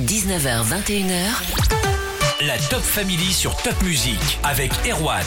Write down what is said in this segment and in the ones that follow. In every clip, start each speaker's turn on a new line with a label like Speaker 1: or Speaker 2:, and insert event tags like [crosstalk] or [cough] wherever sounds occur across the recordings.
Speaker 1: 19h, 21h.
Speaker 2: La Top Family sur Top Music avec Erwan.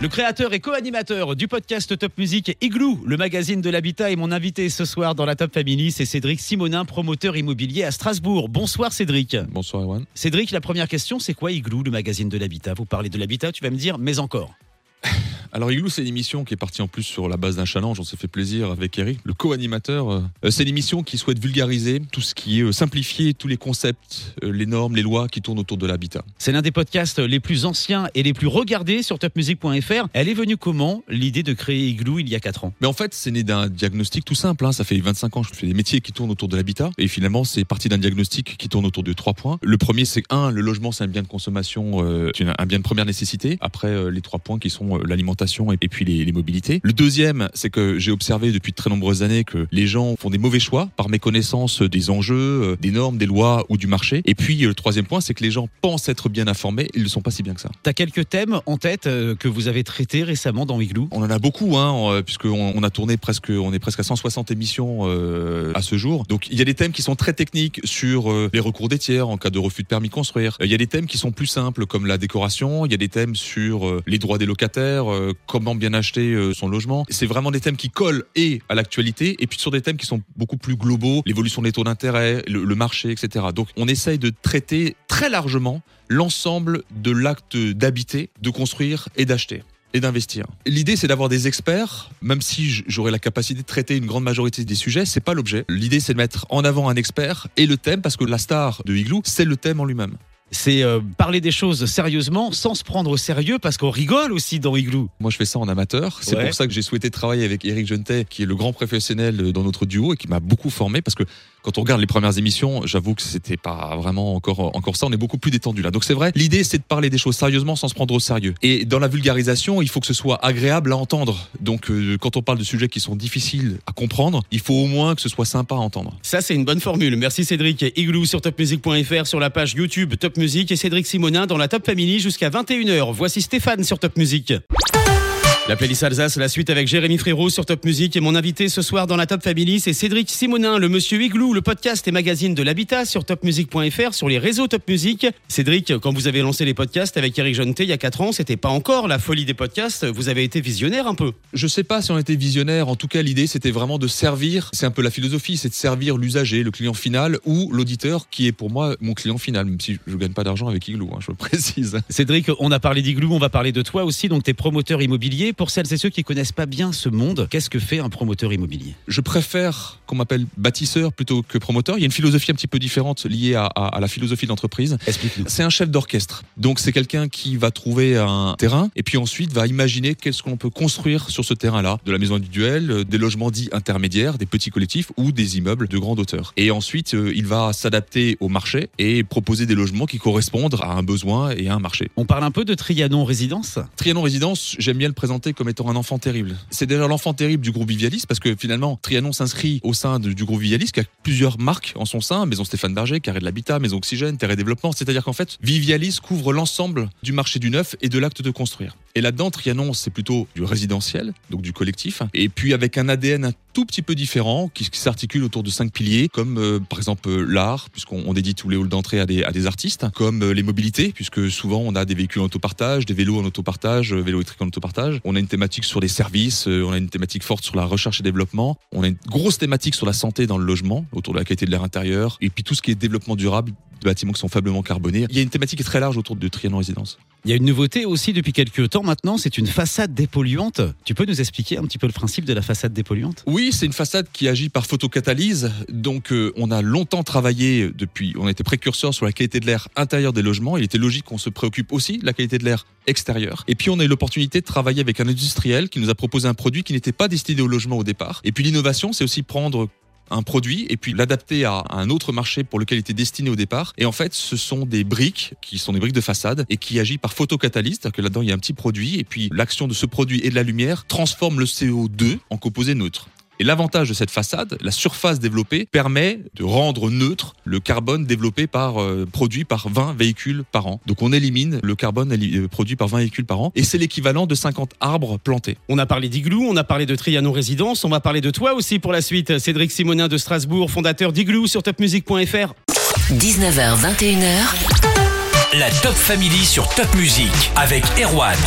Speaker 3: Le créateur et co-animateur du podcast Top Music Igloo, le magazine de l'habitat, et mon invité ce soir dans la Top Family, c'est Cédric Simonin, promoteur immobilier à Strasbourg. Bonsoir Cédric.
Speaker 4: Bonsoir Erwan.
Speaker 3: Cédric, la première question, c'est quoi Igloo, le magazine de l'habitat? Vous parlez de l'habitat, tu vas me dire, mais encore. [laughs]
Speaker 4: Alors Igloo, c'est une émission qui est partie en plus sur la base d'un challenge. On s'est fait plaisir avec Eric, le co-animateur. Euh, c'est une émission qui souhaite vulgariser tout ce qui est euh, simplifier tous les concepts, euh, les normes, les lois qui tournent autour de l'habitat.
Speaker 3: C'est l'un des podcasts les plus anciens et les plus regardés sur topmusic.fr. Elle est venue comment l'idée de créer Igloo il y a 4 ans?
Speaker 4: Mais en fait, c'est né d'un diagnostic tout simple. hein. Ça fait 25 ans que je fais des métiers qui tournent autour de l'habitat. Et finalement, c'est parti d'un diagnostic qui tourne autour de trois points. Le premier, c'est un, le logement, c'est un bien de consommation, euh, c'est un bien de première nécessité. Après, euh, les trois points qui sont euh, l'alimentation et, et puis les, les mobilités. Le deuxième, c'est que j'ai observé depuis de très nombreuses années que les gens font des mauvais choix par méconnaissance des enjeux, euh, des normes, des lois ou du marché. Et puis, euh, le troisième point, c'est que les gens pensent être bien informés, ils ne sont pas si bien que ça.
Speaker 3: T'as quelques thèmes en tête euh, que vous avez traités récemment dans Igloo?
Speaker 4: On en a beaucoup, hein, euh, puisqu'on on a tourné presque, on est presque à 160 émissions euh, à ce jour. Donc il y a des thèmes qui sont très techniques sur euh, les recours des tiers en cas de refus de permis de construire. Il y a des thèmes qui sont plus simples comme la décoration. Il y a des thèmes sur les droits des locataires, comment bien acheter euh, son logement. C'est vraiment des thèmes qui collent et à l'actualité et puis sur des thèmes qui sont beaucoup plus globaux, l'évolution des taux d'intérêt, le, marché, etc. Donc on essaye de traiter très largement l'ensemble de l'acte d'habiter, de construire et d'acheter et d'investir. L'idée, c'est d'avoir des experts, même si j- j'aurais la capacité de traiter une grande majorité des sujets, c'est pas l'objet. L'idée, c'est de mettre en avant un expert et le thème, parce que la star de Igloo, c'est le thème en lui-même.
Speaker 3: C'est euh, parler des choses sérieusement sans se prendre au sérieux parce qu'on rigole aussi dans Igloo.
Speaker 4: Moi, je fais ça en amateur. C'est
Speaker 3: Ouais.
Speaker 4: pour ça que j'ai souhaité travailler avec Eric Gentet, qui est le grand professionnel dans notre duo et qui m'a beaucoup formé, parce que quand on regarde les premières émissions, j'avoue que c'était pas vraiment encore, encore ça. On est beaucoup plus détendu là. Donc c'est vrai. L'idée, c'est de parler des choses sérieusement sans se prendre au sérieux. Et dans la vulgarisation, il faut que ce soit agréable à entendre. Donc euh, quand on parle de sujets qui sont difficiles à comprendre, il faut au moins que ce soit sympa à entendre.
Speaker 3: Ça, c'est une bonne formule. Merci Cédric. Igloo sur topmusic.fr, sur la page YouTube Top Music et Cédric Simonin dans la Top Family jusqu'à 21h. Voici Stéphane sur Top Music. La playlist Alsace, la suite avec Jérémy Frérot sur Top Music et mon invité ce soir dans la Top Family, c'est Cédric Simonin, le monsieur Igloo, le podcast et magazine de l'habitat sur topmusic.fr, sur les réseaux Top Music. Cédric, quand vous avez lancé les podcasts avec Eric Jonté il y a 4 ans, c'était pas encore la folie des podcasts, vous avez été visionnaire un peu.
Speaker 4: Je sais pas si on était visionnaire. En tout cas, l'idée, c'était vraiment de servir. C'est un peu la philosophie, c'est de servir l'usager, le client final ou l'auditeur qui est pour moi mon client final, même si je gagne pas d'argent avec Igloo, hein, je le précise.
Speaker 3: Cédric, on a parlé d'Igloo, on va parler de toi aussi, donc t'es promoteur immobilier. Pour celles et ceux qui connaissent pas bien ce monde, qu'est-ce que fait un promoteur immobilier?
Speaker 4: Je préfère qu'on m'appelle bâtisseur plutôt que promoteur. Il y a une philosophie un petit peu différente liée à, à- à la philosophie d'entreprise.
Speaker 3: Explique-nous.
Speaker 4: C'est un chef d'orchestre. Donc c'est quelqu'un qui va trouver un terrain et puis ensuite va imaginer qu'est-ce qu'on peut construire sur ce terrain-là. De la maison individuelle, euh, des logements dits intermédiaires, des petits collectifs ou des immeubles de grande hauteur. Et ensuite, euh, il va s'adapter au marché et proposer des logements qui correspondent à un besoin et à un marché.
Speaker 3: On parle un peu de Trianon Résidence?
Speaker 4: Trianon Résidence, j'aime bien le présenter comme étant un enfant terrible. C'est déjà l'enfant terrible du groupe Vivialis parce que finalement, Trianon s'inscrit au sein du groupe Vivialis qui a plusieurs marques en son sein, Maison Stéphane Berger, Carré de l'Habitat, Maison Oxygène, Terre et Développement. C'est-à-dire qu'en fait, Vivialis couvre l'ensemble du marché du neuf et de l'acte de construire. Et là-dedans, Trianon, c'est plutôt du résidentiel, donc du collectif, et puis avec un ADN un tout petit peu différent qui, s'articule autour de cinq piliers, comme euh, par exemple euh, l'art, puisqu'on on dédie tous les halls d'entrée à des, artistes, comme euh, les mobilités, puisque souvent on a des véhicules en autopartage, des vélos en autopartage, vélos électriques en autopartage. On a une thématique sur les services, on a une thématique forte sur la recherche et développement, on a une grosse thématique sur la santé dans le logement, autour de la qualité de l'air intérieur, et puis tout ce qui est développement durable de bâtiments qui sont faiblement carbonés. Il y a une thématique qui est très large autour de Trianon Résidence.
Speaker 3: Il y a une nouveauté aussi depuis quelques temps maintenant, c'est une façade dépolluante. Tu peux nous expliquer un petit peu le principe de la façade dépolluante
Speaker 4: Oui, c'est une façade qui agit par photocatalyse. Donc, euh, on a longtemps travaillé depuis, on a été précurseur sur la qualité de l'air intérieur des logements. Il était logique qu'on se préoccupe aussi de la qualité de l'air extérieur. Et puis, on a eu l'opportunité de travailler avec un industriel qui nous a proposé un produit qui n'était pas destiné au logement au départ. Et puis, l'innovation, c'est aussi prendre un produit et puis l'adapter à un autre marché pour lequel il était destiné au départ. Et en fait, ce sont des briques qui sont des briques de façade et qui agissent par photocatalyse, c'est-à-dire que là-dedans il y a un petit produit et puis l'action de ce produit et de la lumière transforme le CO2 en composé neutre. Et l'avantage de cette façade, la surface développée, permet de rendre neutre le carbone développé par euh, produit par 20 véhicules par an. Donc on élimine le carbone euh, produit par 20 véhicules par an et c'est l'équivalent de 50 arbres plantés.
Speaker 3: On a parlé d'Igloo, on a parlé de Trianon Résidence, on va parler de toi aussi pour la suite. Cédric Simonin de Strasbourg, fondateur d'Igloo sur topmusic.fr.
Speaker 1: 19h, 21h.
Speaker 2: La Top Family sur Top Music avec Erwan.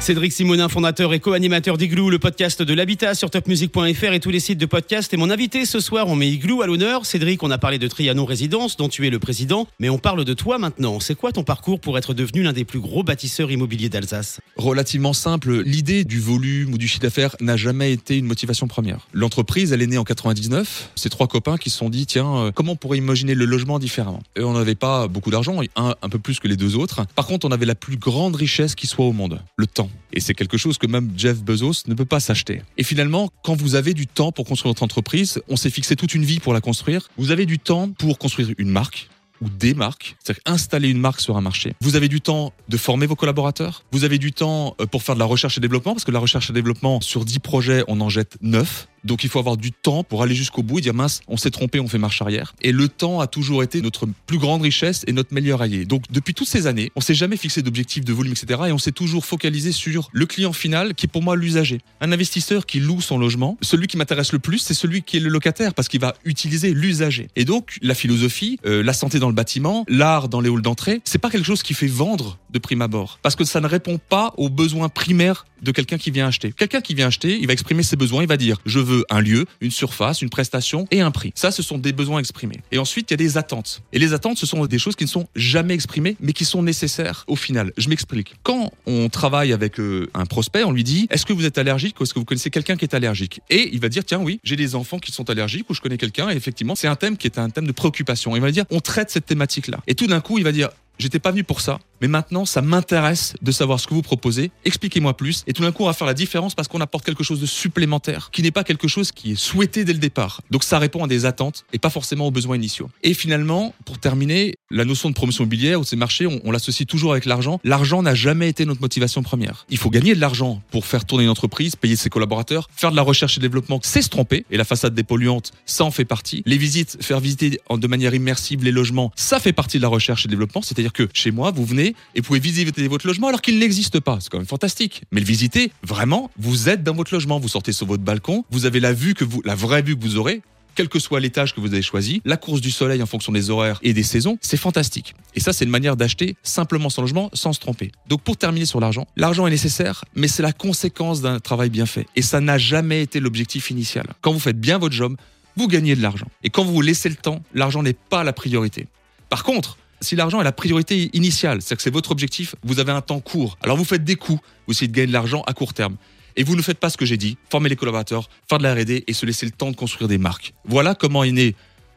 Speaker 3: Cédric Simonin, fondateur et co-animateur d'Igloo, le podcast de l'habitat sur topmusic.fr et tous les sites de podcast. Et mon invité ce soir, on met Igloo à l'honneur. Cédric, on a parlé de Trianon Résidence, dont tu es le président, mais on parle de toi maintenant. C'est quoi ton parcours pour être devenu l'un des plus gros bâtisseurs immobiliers d'Alsace?
Speaker 4: Relativement simple, l'idée du volume ou du chiffre d'affaires n'a jamais été une motivation première. L'entreprise, elle est née en 99. C'est trois copains qui se sont dit, tiens, euh, comment on pourrait imaginer le logement différemment? Et on n'avait pas beaucoup d'argent, un, un peu plus que les deux autres. Par contre, on avait la plus grande richesse qui soit au monde, le temps. Et c'est quelque chose que même Jeff Bezos ne peut pas s'acheter. Et finalement, quand vous avez du temps pour construire votre entreprise, on s'est fixé toute une vie pour la construire. Vous avez du temps pour construire une marque, ou des marques, c'est-à-dire installer une marque sur un marché. Vous avez du temps de former vos collaborateurs. Vous avez du temps euh, pour faire de la recherche et développement, parce que la recherche et développement, sur 10 projets, on en jette 9. Donc il faut avoir du temps pour aller jusqu'au bout et dire mince, on s'est trompé, on fait marche arrière. Et le temps a toujours été notre plus grande richesse et notre meilleur allié. Donc depuis toutes ces années, on s'est jamais fixé d'objectifs de volume, etc. Et on s'est toujours focalisé sur le client final, qui est pour moi l'usager. Un investisseur qui loue son logement, celui qui m'intéresse le plus, c'est celui qui est le locataire, parce qu'il va utiliser l'usager. Et donc la philosophie, euh, la santé dans le bâtiment, l'art dans les halls d'entrée, c'est pas quelque chose qui fait vendre de prime abord, parce que ça ne répond pas aux besoins primaires de quelqu'un qui vient acheter. Quelqu'un qui vient acheter, il va exprimer ses besoins, il va dire je veux un lieu, une surface, une prestation et un prix. Ça, ce sont des besoins exprimés. Et ensuite, il y a des attentes. Et les attentes, ce sont des choses qui ne sont jamais exprimées, mais qui sont nécessaires au final. Je m'explique. Quand on travaille avec euh, un prospect, on lui dit est-ce que vous êtes allergique ou est-ce que vous connaissez quelqu'un qui est allergique? Et il va dire tiens oui, j'ai des enfants qui sont allergiques ou je connais quelqu'un. Et effectivement, c'est un thème qui est un thème de préoccupation. Il va dire on traite cette thématique-là. Et tout d'un coup, il va dire J'étais pas venu pour ça, mais maintenant ça m'intéresse de savoir ce que vous proposez. Expliquez-moi plus. Et tout d'un coup, on va faire la différence parce qu'on apporte quelque chose de supplémentaire, qui n'est pas quelque chose qui est souhaité dès le départ. Donc ça répond à des attentes et pas forcément aux besoins initiaux. Et finalement, pour terminer, la notion de promotion immobilière ou de ces marchés, on, on l'associe toujours avec l'argent. L'argent n'a jamais été notre motivation première. Il faut gagner de l'argent pour faire tourner une entreprise, payer ses collaborateurs, faire de la recherche et développement, c'est se tromper. Et la façade dépolluante, ça en fait partie. Les visites, faire visiter de manière immersive les logements, ça fait partie de la recherche et développement. C'est-à-dire que chez moi, vous venez et vous pouvez visiter votre logement alors qu'il n'existe pas. C'est quand même fantastique. Mais le visiter, vraiment, vous êtes dans votre logement, vous sortez sur votre balcon, vous avez la vue que vous, la vraie vue que vous aurez. Quel que soit l'étage que vous avez choisi, la course du soleil en fonction des horaires et des saisons, c'est fantastique. Et ça, c'est une manière d'acheter simplement son logement sans se tromper. Donc pour terminer sur l'argent, l'argent est nécessaire, mais c'est la conséquence d'un travail bien fait. Et ça n'a jamais été l'objectif initial. Quand vous faites bien votre job, vous gagnez de l'argent. Et quand vous vous laissez le temps, l'argent n'est pas la priorité. Par contre, si l'argent est la priorité initiale, c'est-à-dire que c'est votre objectif, vous avez un temps court. Alors vous faites des coups, vous essayez de gagner de l'argent à court terme. Et vous ne faites pas ce que j'ai dit, former les collaborateurs, faire de la R&D et se laisser le temps de construire des marques. Voilà comment est né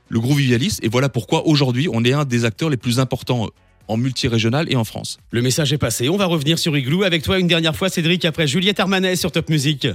Speaker 4: le groupe Vivialis et voilà pourquoi aujourd'hui on est un des acteurs les plus importants en multirégional et en France.
Speaker 3: Le message est passé. On va revenir sur Igloo avec toi une dernière fois, Cédric, après Juliette Armanet sur Top Music.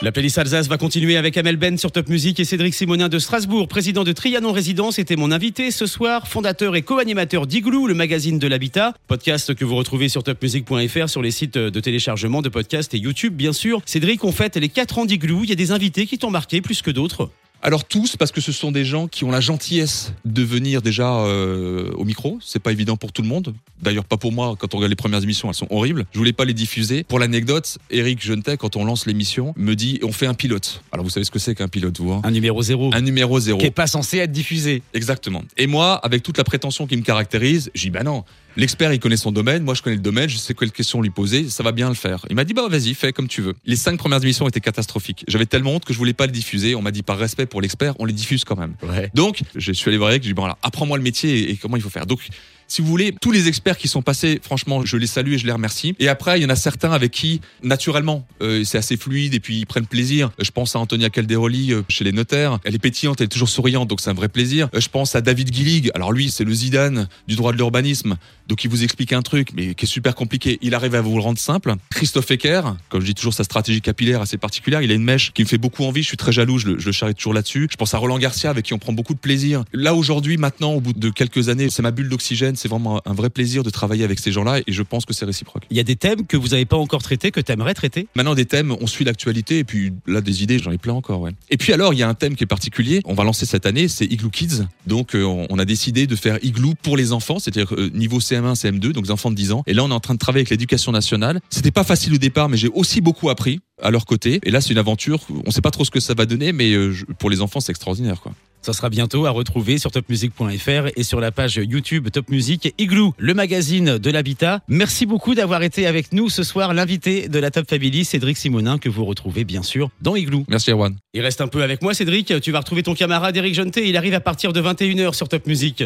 Speaker 3: La playlist Alsace va continuer avec Amel Ben sur Top Music et Cédric Simonin de Strasbourg, président de Trianon Résidence, était mon invité ce soir, fondateur et co-animateur d'Igloo, le magazine de l'habitat, podcast que vous retrouvez sur topmusic.fr sur les sites de téléchargement de podcasts et YouTube, bien sûr. Cédric, on fête les 4 ans d'Igloo, il y a des invités qui t'ont marqué plus que d'autres.
Speaker 4: Alors tous, parce que ce sont des gens qui ont la gentillesse de venir déjà euh, au micro. C'est pas évident pour tout le monde. D'ailleurs, pas pour moi. Quand on regarde les premières émissions, elles sont horribles. Je voulais pas les diffuser. Pour l'anecdote, Eric Gentet, quand on lance l'émission, me dit on fait un pilote. Alors vous savez ce que c'est qu'un pilote, vous hein?
Speaker 3: Un numéro zéro.
Speaker 4: Un numéro zéro.
Speaker 3: Qui est pas censé être diffusé.
Speaker 4: Exactement. Et moi, avec toute la prétention qui me caractérise, j'ai dit bah non. L'expert, il connaît son domaine. Moi, je connais le domaine. Je sais quelle question lui poser. Ça va bien le faire. Il m'a dit, bah, vas-y, fais comme tu veux. Les cinq premières émissions étaient catastrophiques. J'avais tellement honte que je voulais pas le diffuser. On m'a dit, par respect pour l'expert, on les diffuse quand même.
Speaker 3: Ouais.
Speaker 4: Donc, je suis allé voir Eric. J'ai dit, bon, voilà, apprends-moi le métier et, et comment il faut faire. Donc, si vous voulez, tous les experts qui sont passés, franchement, je les salue et je les remercie. Et après, il y en a certains avec qui, naturellement, euh, c'est assez fluide et puis ils prennent plaisir. Je pense à Antonia Calderoli euh, chez les notaires. Elle est pétillante, elle est toujours souriante, donc c'est un vrai plaisir. Euh, Je pense à David Gillig. Alors lui, c'est le Zidane du droit de l'urbanisme. Donc il vous explique un truc, mais qui est super compliqué. Il arrive à vous le rendre simple. Christophe Ecker, comme je dis toujours, sa stratégie capillaire assez particulière. Il a une mèche qui me fait beaucoup envie. Je suis très jaloux. Je le, je le charrie toujours là-dessus. Je pense à Roland Garcia, avec qui on prend beaucoup de plaisir. Là aujourd'hui, maintenant, au bout de quelques années, c'est ma bulle d'oxygène. C'est vraiment un vrai plaisir de travailler avec ces gens-là, et je pense que c'est réciproque.
Speaker 3: Il y a des thèmes que vous n'avez pas encore traités, que tu aimerais traiter?
Speaker 4: Maintenant, des thèmes, on suit l'actualité, et puis là, des idées, j'en ai plein encore, ouais. Et puis alors, il y a un thème qui est particulier. On va lancer cette année, c'est Igloo Kids. Donc, euh, on a décidé de faire Igloo pour les enfants, c'est-à-dire euh, niveau CM1, CM2, donc des enfants de 10 ans. Et là, on est en train de travailler avec l'éducation nationale. C'était pas facile au départ, mais j'ai aussi beaucoup appris à leur côté. Et là, c'est une aventure. On sait pas trop ce que ça va donner, mais euh, pour les enfants, c'est extraordinaire, quoi.
Speaker 5: Ça sera bientôt à retrouver sur topmusic.fr et sur la page YouTube Top Music Igloo, le magazine de l'habitat. Merci beaucoup d'avoir été avec nous ce soir, l'invité de la Top Family, Cédric Simonin, que vous retrouvez bien sûr dans Igloo.
Speaker 4: Merci Erwan.
Speaker 5: Il reste un peu avec moi, Cédric. Tu vas retrouver ton camarade Eric Jonté. Il arrive à partir de 21h sur Top Music.